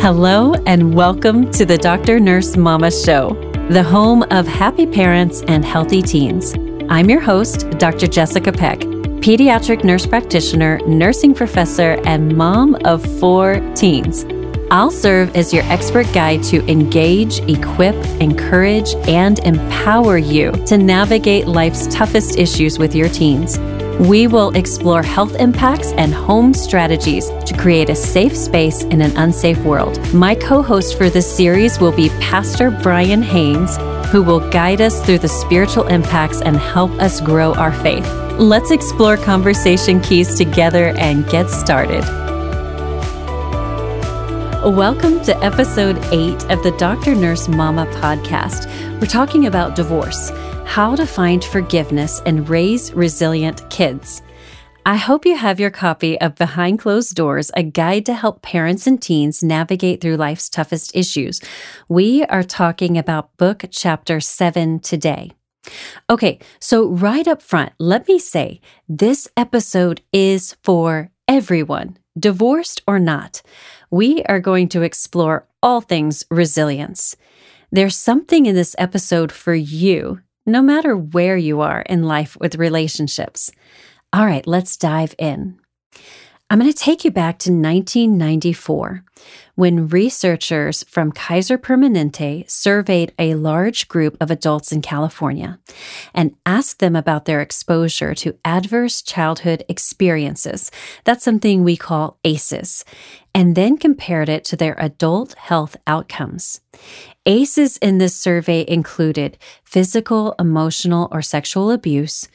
Hello, and welcome to the Dr. Nurse Mama Show, the home of happy parents and healthy teens. I'm your host, Dr. Jessica Peck, pediatric nurse practitioner, nursing professor, and mom of four teens. I'll serve as your expert guide to engage, equip, encourage, and empower you to navigate life's toughest issues with your teens. We will explore health impacts and home strategies to create a safe space in an unsafe world. My co host for this series will be Pastor Brian Haynes, who will guide us through the spiritual impacts and help us grow our faith. Let's explore conversation keys together and get started. Welcome to episode 8 of the Dr. Nurse Mama podcast. We're talking about divorce how to Find Forgiveness and Raise Resilient Kids. I hope you have your copy of Behind Closed Doors, a guide to help parents and teens navigate through life's toughest issues. We are talking about book chapter 7 today. Okay, so right up front, let me say this episode is for everyone, divorced or not. We are going to explore all things resilience. There's something in this episode for you no matter where you are in life with relationships. All right, let's dive in. I'm going to take you back to 1994 when researchers from Kaiser Permanente surveyed a large group of adults in California and asked them about their exposure to adverse childhood experiences. That's something we call ACEs, and then compared it to their adult health outcomes. ACEs in this survey included physical, emotional, or sexual abuse,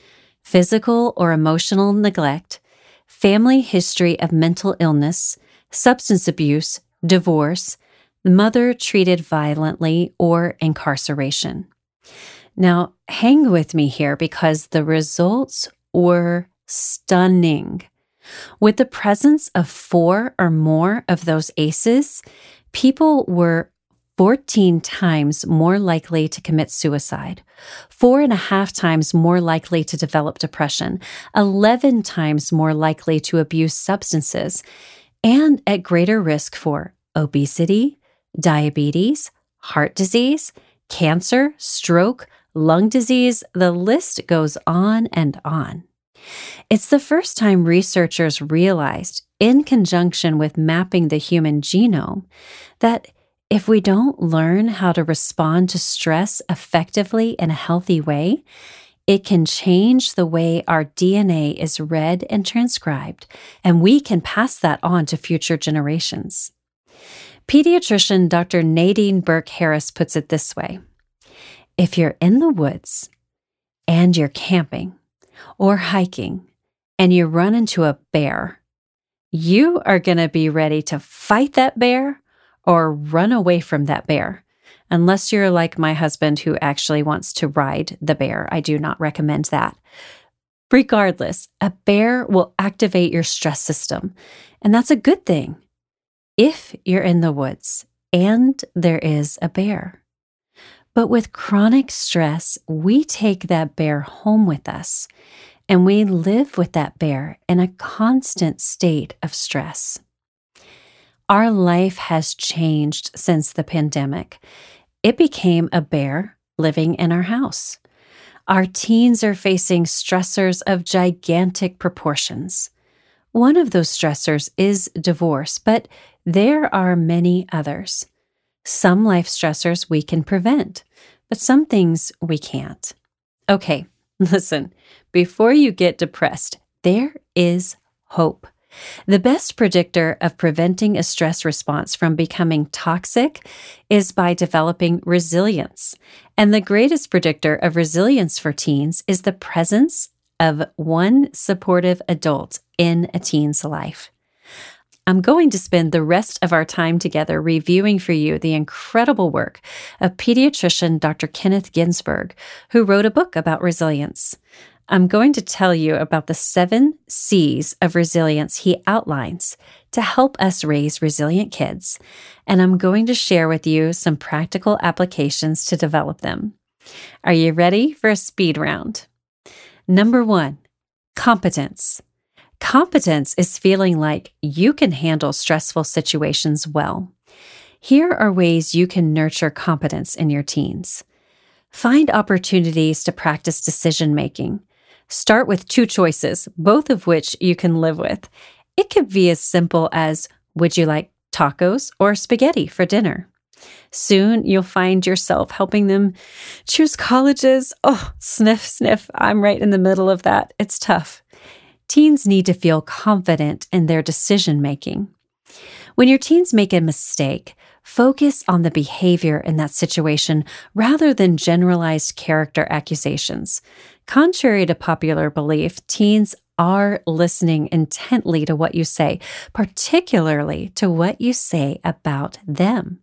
physical or emotional neglect, family history of mental illness, substance abuse, divorce, mother treated violently, or incarceration. Now, hang with me here because the results were stunning. With the presence of four or more of those ACEs, people were 14 times more likely to commit suicide, four and a half times more likely to develop depression, 11 times more likely to abuse substances, and at greater risk for obesity, diabetes, heart disease, cancer, stroke, lung disease. The list goes on and on. It's the first time researchers realized, in conjunction with mapping the human genome, that if we don't learn how to respond to stress effectively in a healthy way, it can change the way our DNA is read and transcribed, and we can pass that on to future generations. Pediatrician Dr. Nadine Burke Harris puts it this way If you're in the woods and you're camping or hiking and you run into a bear, you are going to be ready to fight that bear or run away from that bear. Unless you're like my husband who actually wants to ride the bear, I do not recommend that. Regardless, a bear will activate your stress system, and that's a good thing if you're in the woods and there is a bear. But with chronic stress, we take that bear home with us and we live with that bear in a constant state of stress. Our life has changed since the pandemic. It became a bear living in our house. Our teens are facing stressors of gigantic proportions. One of those stressors is divorce, but there are many others. Some life stressors we can prevent, but some things we can't. Okay, listen, before you get depressed, there is hope. The best predictor of preventing a stress response from becoming toxic is by developing resilience. And the greatest predictor of resilience for teens is the presence of one supportive adult in a teen's life. I'm going to spend the rest of our time together reviewing for you the incredible work of pediatrician Dr. Kenneth Ginsburg, who wrote a book about resilience. I'm going to tell you about the seven C's of resilience he outlines to help us raise resilient kids, and I'm going to share with you some practical applications to develop them. Are you ready for a speed round? Number one, competence. Competence is feeling like you can handle stressful situations well. Here are ways you can nurture competence in your teens. Find opportunities to practice decision making. Start with two choices, both of which you can live with. It could be as simple as Would you like tacos or spaghetti for dinner? Soon you'll find yourself helping them choose colleges. Oh, sniff, sniff. I'm right in the middle of that. It's tough. Teens need to feel confident in their decision making. When your teens make a mistake, focus on the behavior in that situation rather than generalized character accusations. Contrary to popular belief, teens are listening intently to what you say, particularly to what you say about them.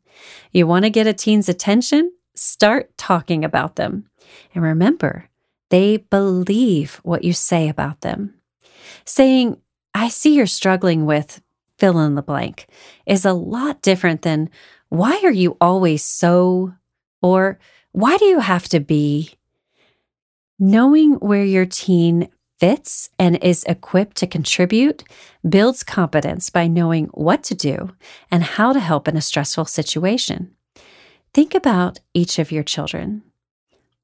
You want to get a teen's attention? Start talking about them. And remember, they believe what you say about them. Saying, I see you're struggling with fill in the blank is a lot different than, why are you always so, or why do you have to be? Knowing where your teen fits and is equipped to contribute builds competence by knowing what to do and how to help in a stressful situation. Think about each of your children.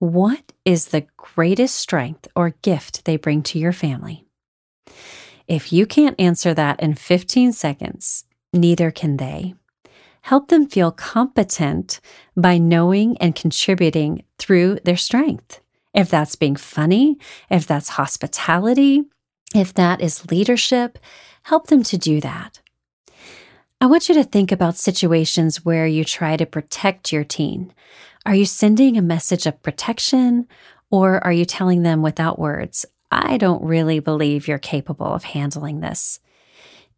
What is the greatest strength or gift they bring to your family? If you can't answer that in 15 seconds, neither can they. Help them feel competent by knowing and contributing through their strength. If that's being funny, if that's hospitality, if that is leadership, help them to do that. I want you to think about situations where you try to protect your teen. Are you sending a message of protection or are you telling them without words, I don't really believe you're capable of handling this?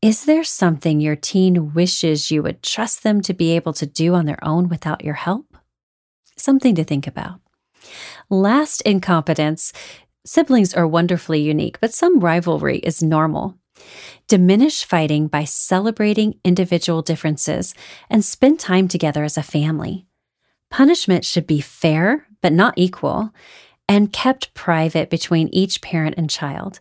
Is there something your teen wishes you would trust them to be able to do on their own without your help? Something to think about. Last incompetence siblings are wonderfully unique, but some rivalry is normal. Diminish fighting by celebrating individual differences and spend time together as a family. Punishment should be fair, but not equal, and kept private between each parent and child.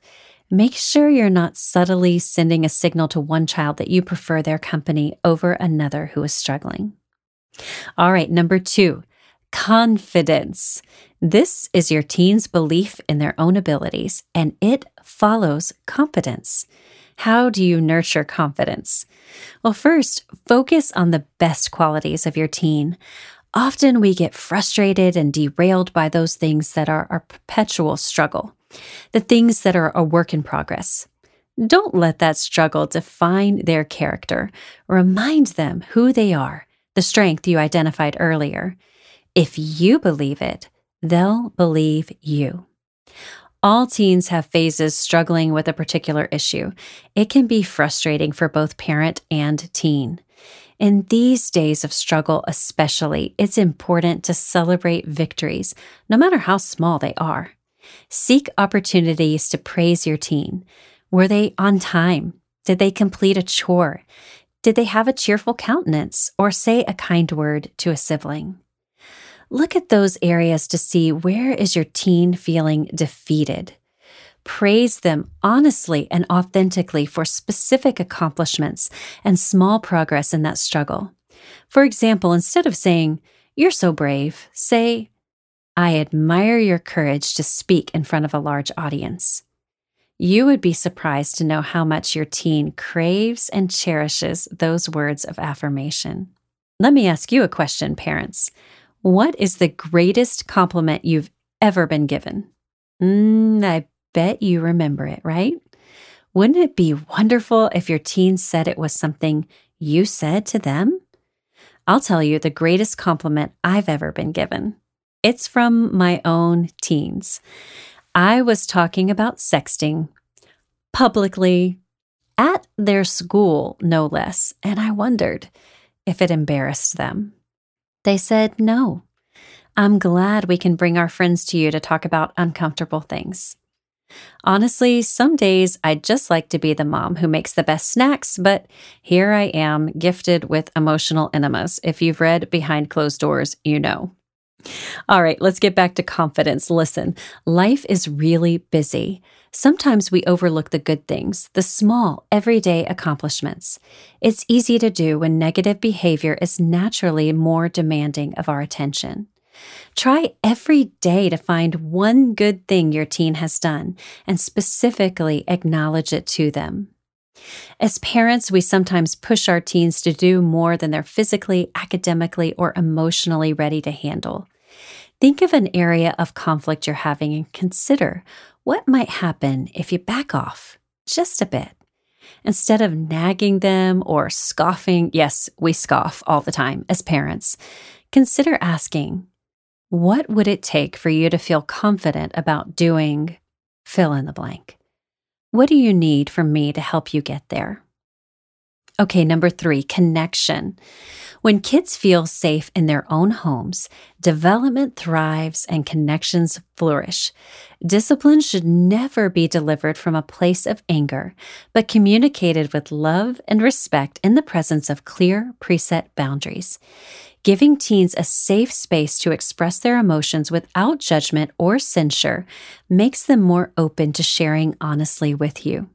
Make sure you're not subtly sending a signal to one child that you prefer their company over another who is struggling. All right, number two, confidence. This is your teen's belief in their own abilities, and it follows competence. How do you nurture confidence? Well, first, focus on the best qualities of your teen. Often we get frustrated and derailed by those things that are our perpetual struggle, the things that are a work in progress. Don't let that struggle define their character. Remind them who they are, the strength you identified earlier. If you believe it, they'll believe you. All teens have phases struggling with a particular issue. It can be frustrating for both parent and teen. In these days of struggle, especially, it's important to celebrate victories, no matter how small they are. Seek opportunities to praise your teen. Were they on time? Did they complete a chore? Did they have a cheerful countenance or say a kind word to a sibling? Look at those areas to see where is your teen feeling defeated. Praise them honestly and authentically for specific accomplishments and small progress in that struggle. For example, instead of saying, You're so brave, say, I admire your courage to speak in front of a large audience. You would be surprised to know how much your teen craves and cherishes those words of affirmation. Let me ask you a question, parents. What is the greatest compliment you've ever been given? Mm, I bet you remember it, right? Wouldn't it be wonderful if your teen said it was something you said to them? I'll tell you the greatest compliment I've ever been given. It's from my own teens. I was talking about sexting publicly at their school, no less, and I wondered if it embarrassed them. They said, No. I'm glad we can bring our friends to you to talk about uncomfortable things. Honestly, some days I'd just like to be the mom who makes the best snacks, but here I am, gifted with emotional enemas. If you've read Behind Closed Doors, you know. All right, let's get back to confidence. Listen, life is really busy. Sometimes we overlook the good things, the small, everyday accomplishments. It's easy to do when negative behavior is naturally more demanding of our attention. Try every day to find one good thing your teen has done and specifically acknowledge it to them. As parents, we sometimes push our teens to do more than they're physically, academically, or emotionally ready to handle. Think of an area of conflict you're having and consider what might happen if you back off just a bit. Instead of nagging them or scoffing, yes, we scoff all the time as parents, consider asking, what would it take for you to feel confident about doing fill in the blank? What do you need from me to help you get there? Okay, number three, connection. When kids feel safe in their own homes, development thrives and connections flourish. Discipline should never be delivered from a place of anger, but communicated with love and respect in the presence of clear, preset boundaries. Giving teens a safe space to express their emotions without judgment or censure makes them more open to sharing honestly with you.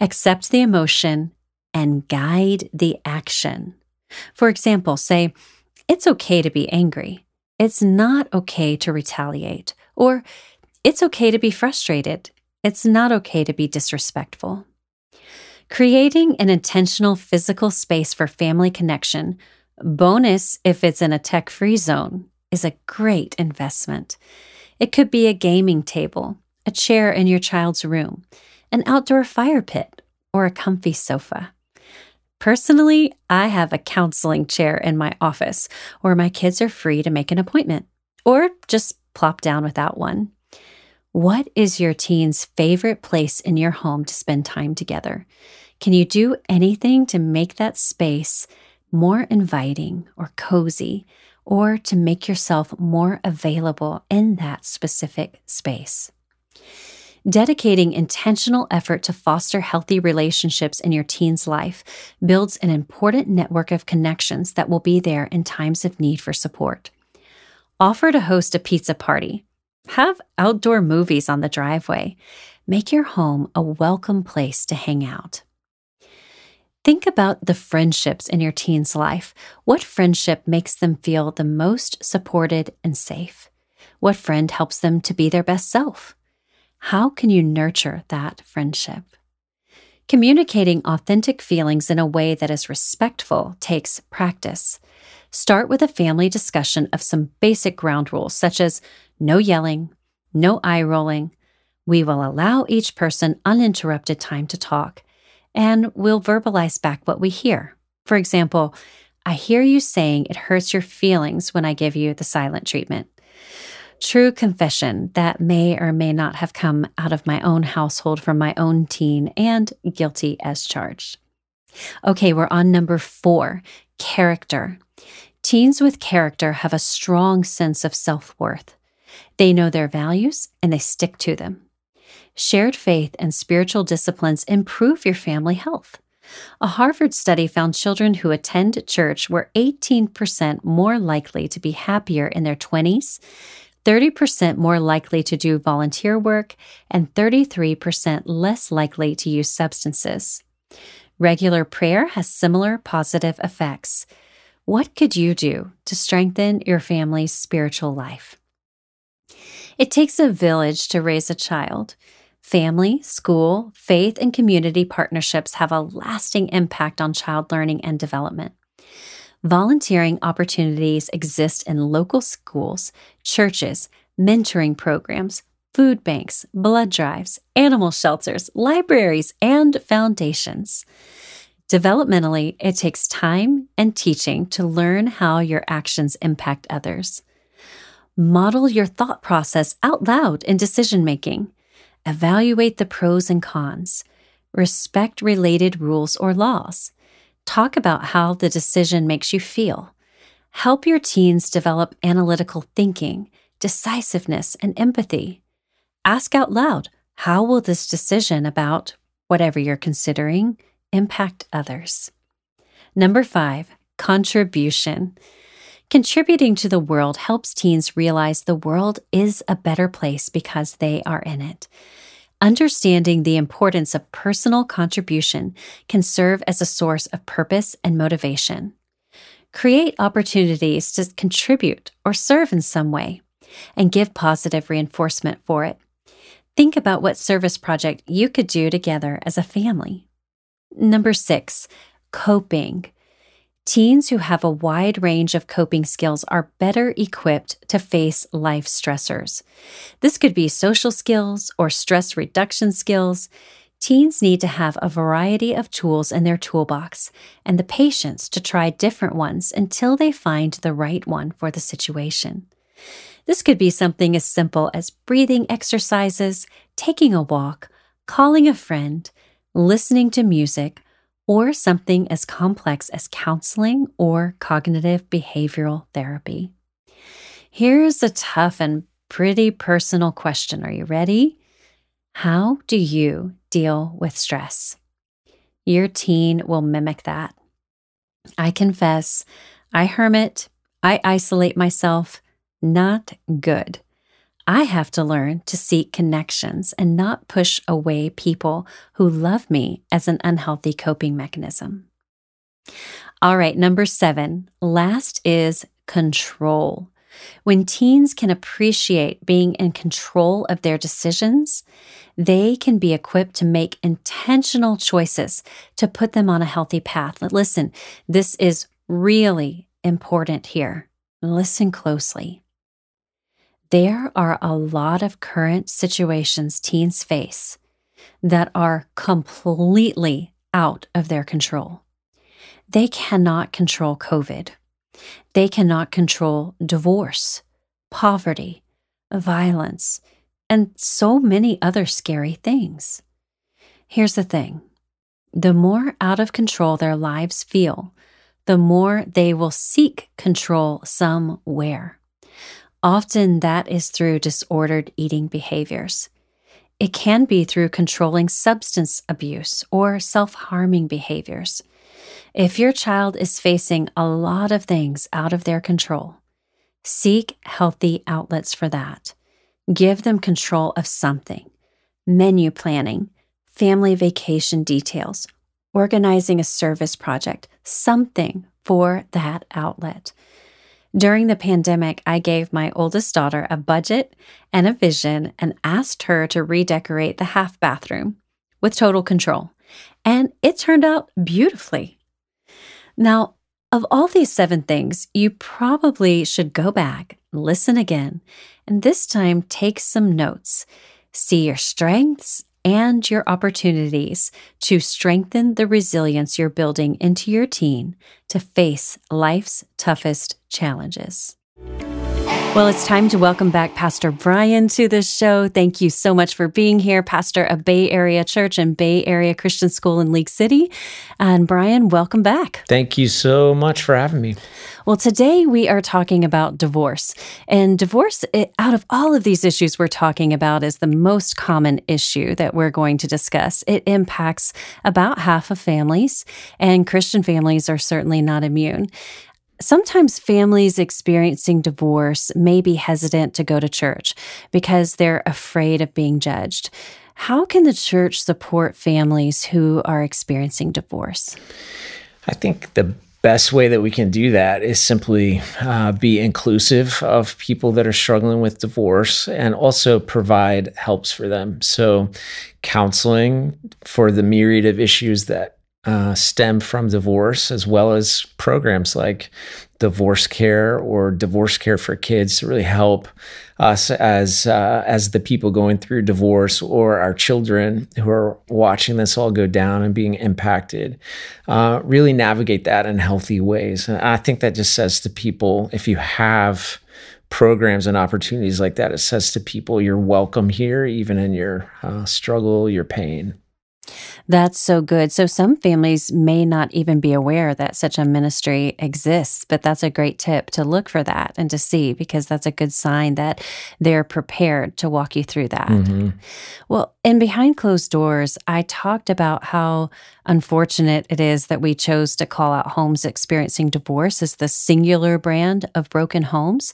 Accept the emotion and guide the action. For example, say, It's okay to be angry. It's not okay to retaliate. Or, It's okay to be frustrated. It's not okay to be disrespectful. Creating an intentional physical space for family connection, bonus if it's in a tech free zone, is a great investment. It could be a gaming table, a chair in your child's room, an outdoor fire pit, or a comfy sofa. Personally, I have a counseling chair in my office where my kids are free to make an appointment or just plop down without one. What is your teen's favorite place in your home to spend time together? Can you do anything to make that space more inviting or cozy, or to make yourself more available in that specific space? Dedicating intentional effort to foster healthy relationships in your teen's life builds an important network of connections that will be there in times of need for support. Offer to host a pizza party. Have outdoor movies on the driveway. Make your home a welcome place to hang out. Think about the friendships in your teen's life. What friendship makes them feel the most supported and safe? What friend helps them to be their best self? How can you nurture that friendship? Communicating authentic feelings in a way that is respectful takes practice. Start with a family discussion of some basic ground rules, such as no yelling, no eye rolling. We will allow each person uninterrupted time to talk, and we'll verbalize back what we hear. For example, I hear you saying it hurts your feelings when I give you the silent treatment true confession that may or may not have come out of my own household from my own teen and guilty as charged. Okay, we're on number four character. Teens with character have a strong sense of self worth. They know their values and they stick to them. Shared faith and spiritual disciplines improve your family health. A Harvard study found children who attend church were 18% more likely to be happier in their 20s 30% more likely to do volunteer work, and 33% less likely to use substances. Regular prayer has similar positive effects. What could you do to strengthen your family's spiritual life? It takes a village to raise a child. Family, school, faith, and community partnerships have a lasting impact on child learning and development. Volunteering opportunities exist in local schools, churches, mentoring programs, food banks, blood drives, animal shelters, libraries, and foundations. Developmentally, it takes time and teaching to learn how your actions impact others. Model your thought process out loud in decision making. Evaluate the pros and cons. Respect related rules or laws. Talk about how the decision makes you feel. Help your teens develop analytical thinking, decisiveness, and empathy. Ask out loud how will this decision about whatever you're considering impact others? Number five, contribution. Contributing to the world helps teens realize the world is a better place because they are in it. Understanding the importance of personal contribution can serve as a source of purpose and motivation. Create opportunities to contribute or serve in some way and give positive reinforcement for it. Think about what service project you could do together as a family. Number six, coping. Teens who have a wide range of coping skills are better equipped to face life stressors. This could be social skills or stress reduction skills. Teens need to have a variety of tools in their toolbox and the patience to try different ones until they find the right one for the situation. This could be something as simple as breathing exercises, taking a walk, calling a friend, listening to music, or something as complex as counseling or cognitive behavioral therapy. Here's a tough and pretty personal question. Are you ready? How do you deal with stress? Your teen will mimic that. I confess, I hermit, I isolate myself. Not good. I have to learn to seek connections and not push away people who love me as an unhealthy coping mechanism. All right, number seven, last is control. When teens can appreciate being in control of their decisions, they can be equipped to make intentional choices to put them on a healthy path. Listen, this is really important here. Listen closely. There are a lot of current situations teens face that are completely out of their control. They cannot control COVID. They cannot control divorce, poverty, violence, and so many other scary things. Here's the thing the more out of control their lives feel, the more they will seek control somewhere. Often that is through disordered eating behaviors. It can be through controlling substance abuse or self harming behaviors. If your child is facing a lot of things out of their control, seek healthy outlets for that. Give them control of something menu planning, family vacation details, organizing a service project, something for that outlet. During the pandemic, I gave my oldest daughter a budget and a vision and asked her to redecorate the half bathroom with total control. And it turned out beautifully. Now, of all these seven things, you probably should go back, listen again, and this time take some notes. See your strengths and your opportunities to strengthen the resilience you're building into your teen to face life's toughest challenges. Well, it's time to welcome back Pastor Brian to the show. Thank you so much for being here, pastor of Bay Area Church and Bay Area Christian School in League City. And Brian, welcome back. Thank you so much for having me. Well, today we are talking about divorce. And divorce, it, out of all of these issues we're talking about, is the most common issue that we're going to discuss. It impacts about half of families, and Christian families are certainly not immune. Sometimes families experiencing divorce may be hesitant to go to church because they're afraid of being judged. How can the church support families who are experiencing divorce? I think the best way that we can do that is simply uh, be inclusive of people that are struggling with divorce and also provide helps for them. So, counseling for the myriad of issues that uh, stem from divorce, as well as programs like divorce care or divorce care for kids to really help us as uh, as the people going through divorce or our children who are watching this all go down and being impacted uh, really navigate that in healthy ways. And i think that just says to people if you have programs and opportunities like that it says to people you're welcome here even in your uh, struggle your pain that's so good. So, some families may not even be aware that such a ministry exists, but that's a great tip to look for that and to see because that's a good sign that they're prepared to walk you through that. Mm-hmm. Well, and behind closed doors, I talked about how unfortunate it is that we chose to call out homes experiencing divorce as the singular brand of broken homes.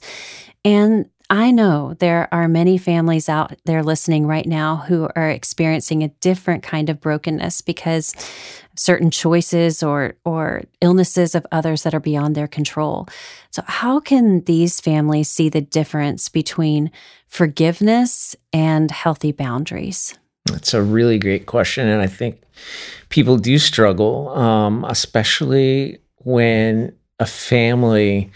And I know there are many families out there listening right now who are experiencing a different kind of brokenness because certain choices or or illnesses of others that are beyond their control. So how can these families see the difference between forgiveness and healthy boundaries? That's a really great question and I think people do struggle um, especially when a family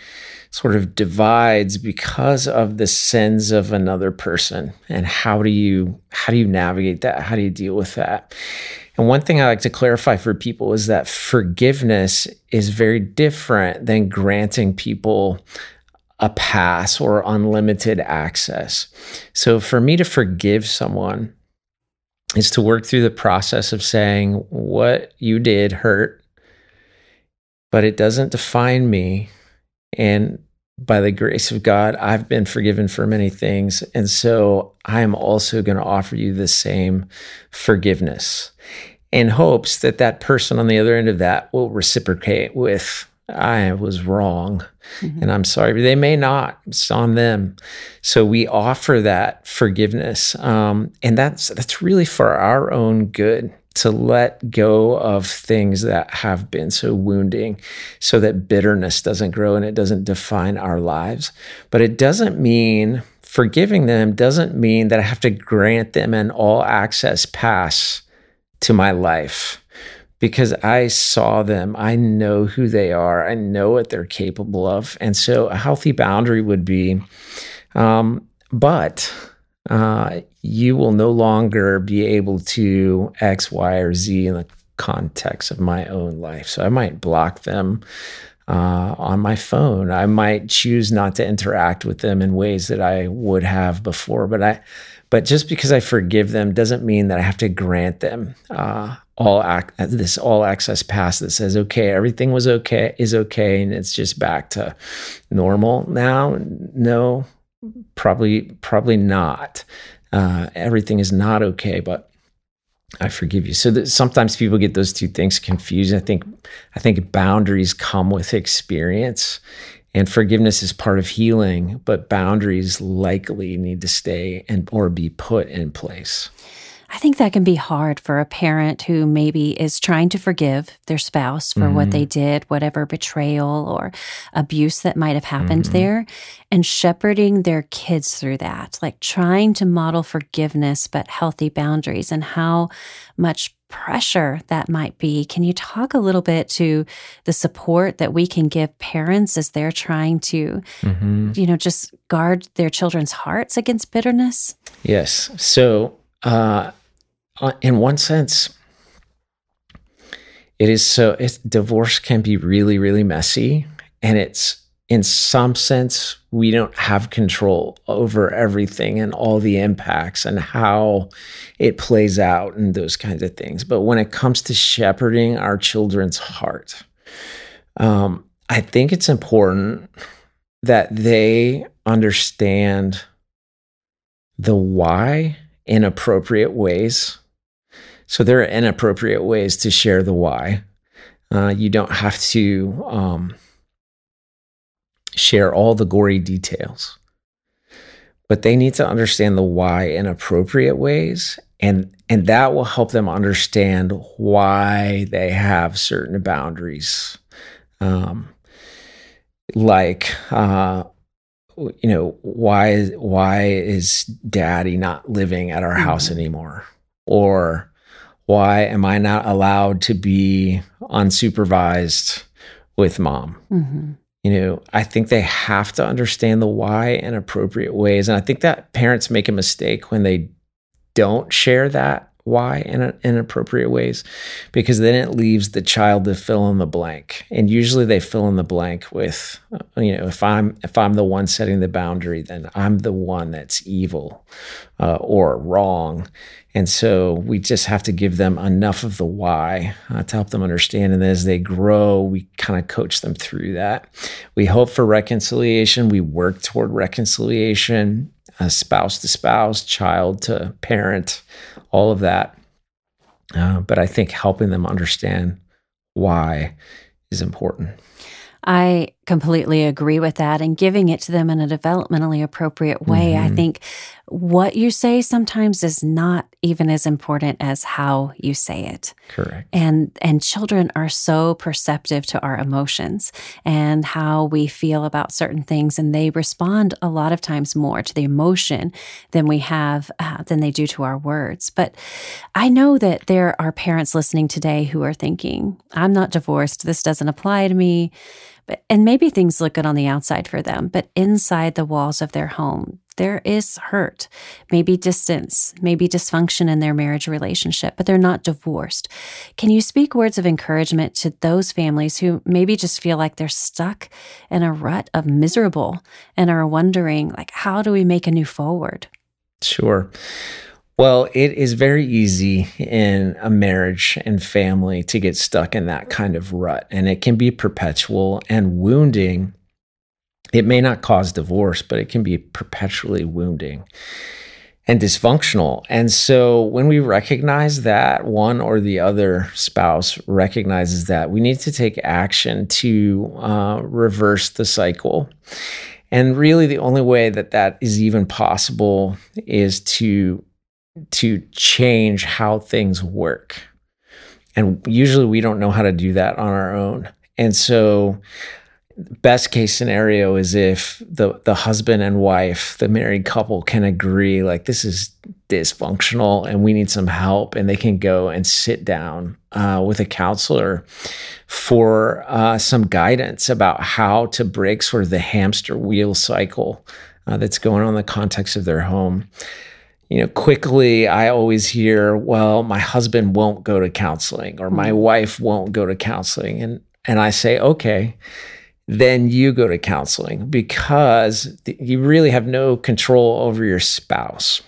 sort of divides because of the sins of another person. And how do you how do you navigate that? How do you deal with that? And one thing i like to clarify for people is that forgiveness is very different than granting people a pass or unlimited access. So for me to forgive someone is to work through the process of saying what you did hurt but it doesn't define me and by the grace of God, I've been forgiven for many things. And so I am also going to offer you the same forgiveness in hopes that that person on the other end of that will reciprocate with, I was wrong mm-hmm. and I'm sorry. But they may not. It's on them. So we offer that forgiveness. Um, and that's, that's really for our own good to let go of things that have been so wounding so that bitterness doesn't grow and it doesn't define our lives. But it doesn't mean forgiving them doesn't mean that I have to grant them an all access pass to my life because I saw them. I know who they are. I know what they're capable of. And so a healthy boundary would be, um, but uh, you will no longer be able to X, Y, or Z in the context of my own life. So I might block them uh, on my phone. I might choose not to interact with them in ways that I would have before. But I, but just because I forgive them doesn't mean that I have to grant them uh, all ac- this all access pass that says okay, everything was okay is okay, and it's just back to normal now. No, probably probably not. Uh, everything is not okay, but I forgive you. So that sometimes people get those two things confused. I think I think boundaries come with experience, and forgiveness is part of healing, but boundaries likely need to stay and or be put in place. I think that can be hard for a parent who maybe is trying to forgive their spouse for mm-hmm. what they did, whatever betrayal or abuse that might have happened mm-hmm. there, and shepherding their kids through that, like trying to model forgiveness but healthy boundaries and how much pressure that might be. Can you talk a little bit to the support that we can give parents as they're trying to, mm-hmm. you know, just guard their children's hearts against bitterness? Yes. So, uh, uh, in one sense, it is so. Divorce can be really, really messy, and it's in some sense we don't have control over everything and all the impacts and how it plays out and those kinds of things. But when it comes to shepherding our children's heart, um, I think it's important that they understand the why in appropriate ways so there are inappropriate ways to share the why. Uh, you don't have to um, share all the gory details, but they need to understand the why in appropriate ways, and and that will help them understand why they have certain boundaries. Um, like uh, you know why why is daddy not living at our house mm-hmm. anymore or why am I not allowed to be unsupervised with mom? Mm-hmm. You know, I think they have to understand the why in appropriate ways. And I think that parents make a mistake when they don't share that why in inappropriate ways because then it leaves the child to fill in the blank and usually they fill in the blank with uh, you know if i'm if i'm the one setting the boundary then i'm the one that's evil uh, or wrong and so we just have to give them enough of the why uh, to help them understand. And as they grow, we kind of coach them through that. We hope for reconciliation. We work toward reconciliation, uh, spouse to spouse, child to parent, all of that. Uh, but I think helping them understand why is important. I completely agree with that and giving it to them in a developmentally appropriate way. Mm-hmm. I think what you say sometimes is not even as important as how you say it. Correct. And and children are so perceptive to our emotions and how we feel about certain things and they respond a lot of times more to the emotion than we have uh, than they do to our words. But I know that there are parents listening today who are thinking, I'm not divorced. This doesn't apply to me. But, and maybe things look good on the outside for them, but inside the walls of their home, there is hurt, maybe distance, maybe dysfunction in their marriage relationship, but they're not divorced. Can you speak words of encouragement to those families who maybe just feel like they're stuck in a rut of miserable and are wondering like how do we make a new forward? Sure. Well, it is very easy in a marriage and family to get stuck in that kind of rut, and it can be perpetual and wounding it may not cause divorce, but it can be perpetually wounding and dysfunctional. And so when we recognize that one or the other spouse recognizes that, we need to take action to uh, reverse the cycle. And really, the only way that that is even possible is to to change how things work. And usually, we don't know how to do that on our own. And so, best case scenario is if the the husband and wife the married couple can agree like this is dysfunctional and we need some help and they can go and sit down uh, with a counselor for uh, some guidance about how to break sort of the hamster wheel cycle uh, that's going on in the context of their home you know, quickly I always hear, well, my husband won't go to counseling or my hmm. wife won't go to counseling. And and I say, okay, then you go to counseling because you really have no control over your spouse.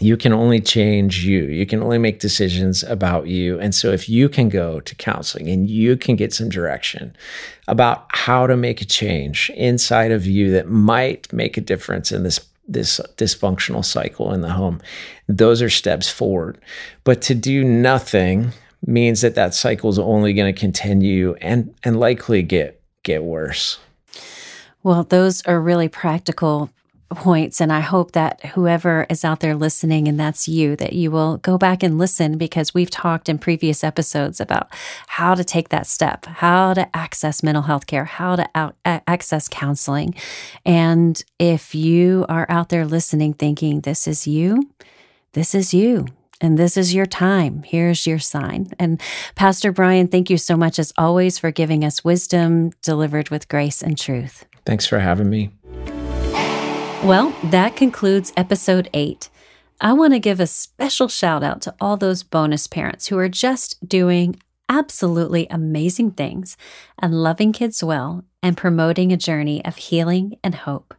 You can only change you. You can only make decisions about you. And so, if you can go to counseling and you can get some direction about how to make a change inside of you that might make a difference in this this dysfunctional cycle in the home, those are steps forward. But to do nothing means that that cycle is only going to continue and and likely get get worse. Well, those are really practical points. And I hope that whoever is out there listening, and that's you, that you will go back and listen because we've talked in previous episodes about how to take that step, how to access mental health care, how to out, access counseling. And if you are out there listening thinking, this is you, this is you and this is your time. Here's your sign. And Pastor Brian, thank you so much as always for giving us wisdom delivered with grace and truth. Thanks for having me. Well, that concludes episode eight. I want to give a special shout out to all those bonus parents who are just doing absolutely amazing things and loving kids well and promoting a journey of healing and hope.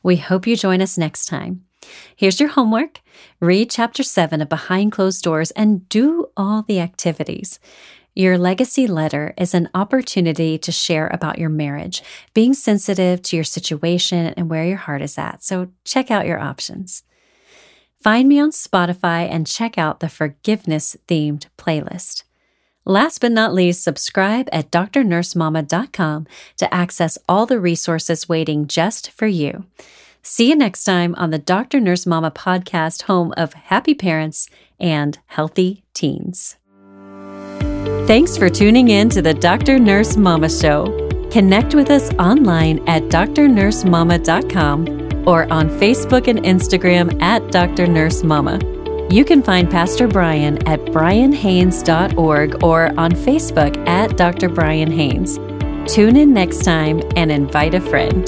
We hope you join us next time. Here's your homework read chapter 7 of Behind Closed Doors and do all the activities. Your legacy letter is an opportunity to share about your marriage, being sensitive to your situation and where your heart is at. So check out your options. Find me on Spotify and check out the forgiveness themed playlist. Last but not least, subscribe at drnursemama.com to access all the resources waiting just for you. See you next time on the Dr. Nurse Mama podcast, home of happy parents and healthy teens. Thanks for tuning in to the Dr. Nurse Mama Show. Connect with us online at drnursemama.com or on Facebook and Instagram at Dr. Nurse Mama. You can find Pastor Brian at brianhaynes.org or on Facebook at Dr. Brian Haynes. Tune in next time and invite a friend.